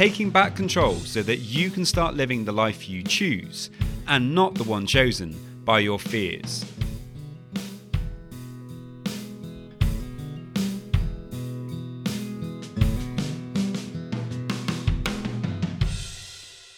taking back control so that you can start living the life you choose and not the one chosen by your fears.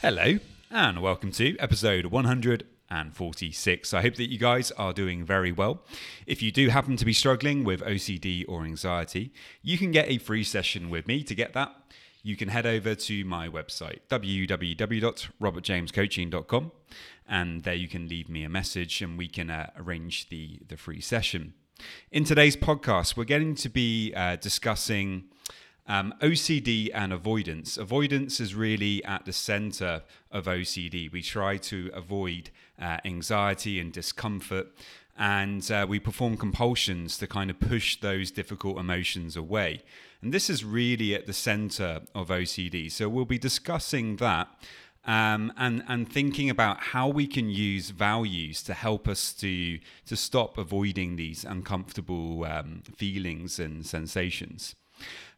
Hello, and welcome to episode 146. I hope that you guys are doing very well. If you do happen to be struggling with OCD or anxiety, you can get a free session with me. To get that, you can head over to my website, www.robertjamescoaching.com, and there you can leave me a message and we can uh, arrange the, the free session. In today's podcast, we're going to be uh, discussing um, OCD and avoidance. Avoidance is really at the center of OCD. We try to avoid uh, anxiety and discomfort, and uh, we perform compulsions to kind of push those difficult emotions away. And this is really at the center of OCD. So we'll be discussing that um, and and thinking about how we can use values to help us to to stop avoiding these uncomfortable um, feelings and sensations.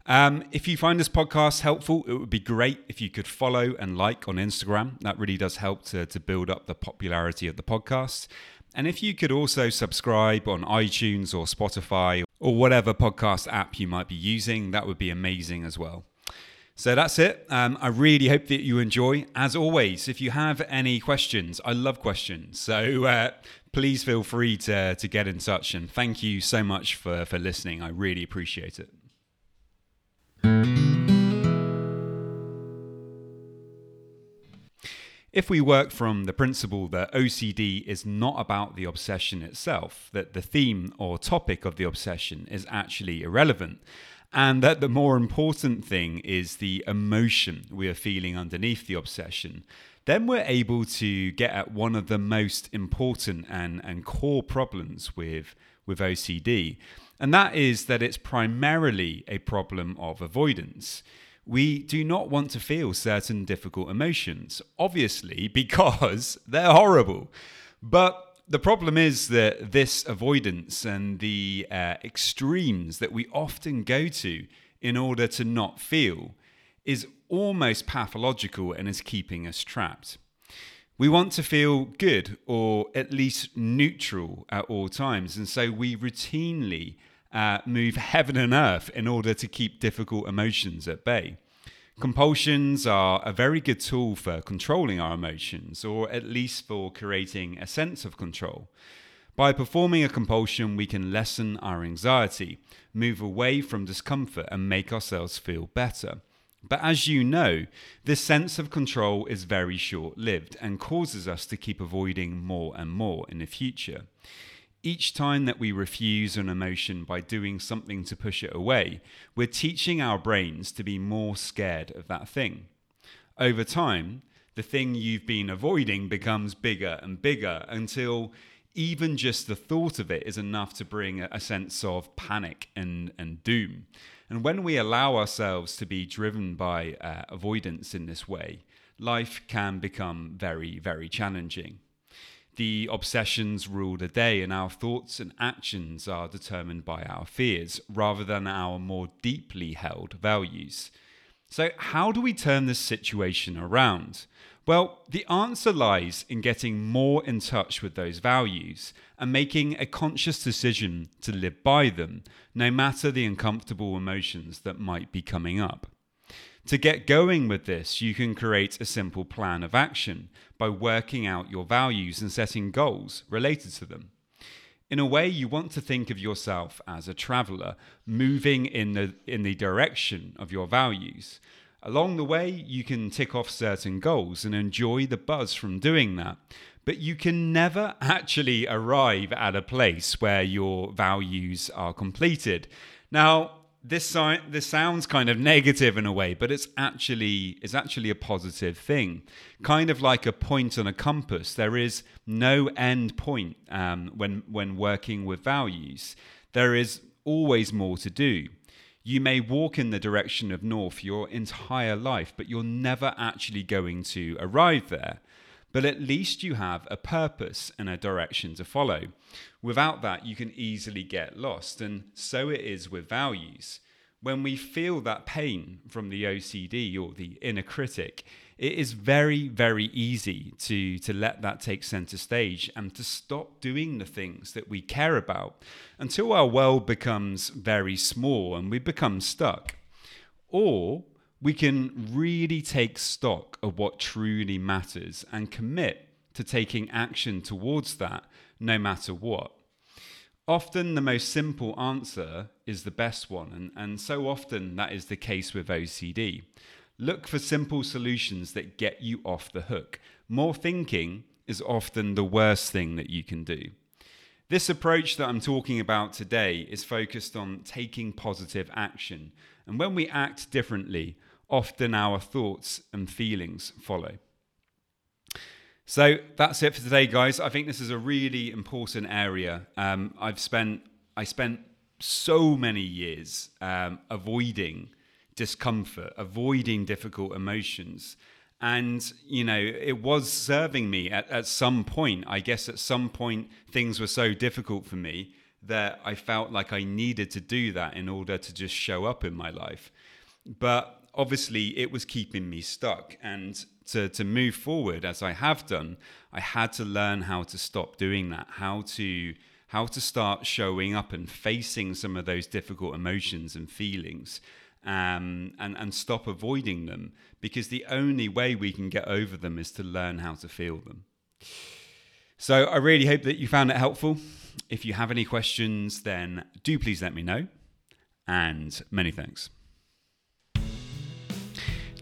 Um, if you find this podcast helpful, it would be great if you could follow and like on Instagram. That really does help to, to build up the popularity of the podcast. And if you could also subscribe on iTunes or Spotify or whatever podcast app you might be using, that would be amazing as well. So that's it. Um, I really hope that you enjoy. As always, if you have any questions, I love questions. So uh, please feel free to, to get in touch. And thank you so much for, for listening. I really appreciate it. If we work from the principle that OCD is not about the obsession itself, that the theme or topic of the obsession is actually irrelevant, and that the more important thing is the emotion we are feeling underneath the obsession, then we're able to get at one of the most important and, and core problems with, with OCD. And that is that it's primarily a problem of avoidance we do not want to feel certain difficult emotions, obviously, because they're horrible. But the problem is that this avoidance and the uh, extremes that we often go to in order to not feel is almost pathological and is keeping us trapped. We want to feel good or at least neutral at all times, and so we routinely uh, move heaven and earth in order to keep difficult emotions at bay. Compulsions are a very good tool for controlling our emotions, or at least for creating a sense of control. By performing a compulsion, we can lessen our anxiety, move away from discomfort, and make ourselves feel better. But as you know, this sense of control is very short lived and causes us to keep avoiding more and more in the future. Each time that we refuse an emotion by doing something to push it away, we're teaching our brains to be more scared of that thing. Over time, the thing you've been avoiding becomes bigger and bigger until even just the thought of it is enough to bring a sense of panic and, and doom. And when we allow ourselves to be driven by uh, avoidance in this way, life can become very, very challenging the obsessions rule the day, and our thoughts and actions are determined by our fears rather than our more deeply held values. So, how do we turn this situation around? Well, the answer lies in getting more in touch with those values and making a conscious decision to live by them, no matter the uncomfortable emotions that might be coming up. To get going with this, you can create a simple plan of action by working out your values and setting goals related to them. In a way, you want to think of yourself as a traveler moving in the, in the direction of your values. Along the way, you can tick off certain goals and enjoy the buzz from doing that. But you can never actually arrive at a place where your values are completed. Now, this si- this sounds kind of negative in a way, but it's actually it's actually a positive thing. Kind of like a point on a compass. There is no end point um, when when working with values. There is always more to do. You may walk in the direction of north your entire life, but you're never actually going to arrive there. But at least you have a purpose and a direction to follow. Without that, you can easily get lost. And so it is with values. When we feel that pain from the OCD or the inner critic, it is very, very easy to, to let that take center stage and to stop doing the things that we care about until our world becomes very small and we become stuck. Or we can really take stock of what truly matters and commit to taking action towards that no matter what. Often the most simple answer is the best one, and, and so often that is the case with OCD. Look for simple solutions that get you off the hook. More thinking is often the worst thing that you can do. This approach that I'm talking about today is focused on taking positive action. And when we act differently, often our thoughts and feelings follow. So that's it for today, guys. I think this is a really important area. Um, I've spent I spent so many years um, avoiding discomfort, avoiding difficult emotions. And, you know, it was serving me at, at some point. I guess at some point, things were so difficult for me that I felt like I needed to do that in order to just show up in my life. But obviously, it was keeping me stuck. And to, to move forward, as I have done, I had to learn how to stop doing that, how to how to start showing up and facing some of those difficult emotions and feelings um, and, and stop avoiding them because the only way we can get over them is to learn how to feel them. So I really hope that you found it helpful. If you have any questions, then do please let me know. And many thanks.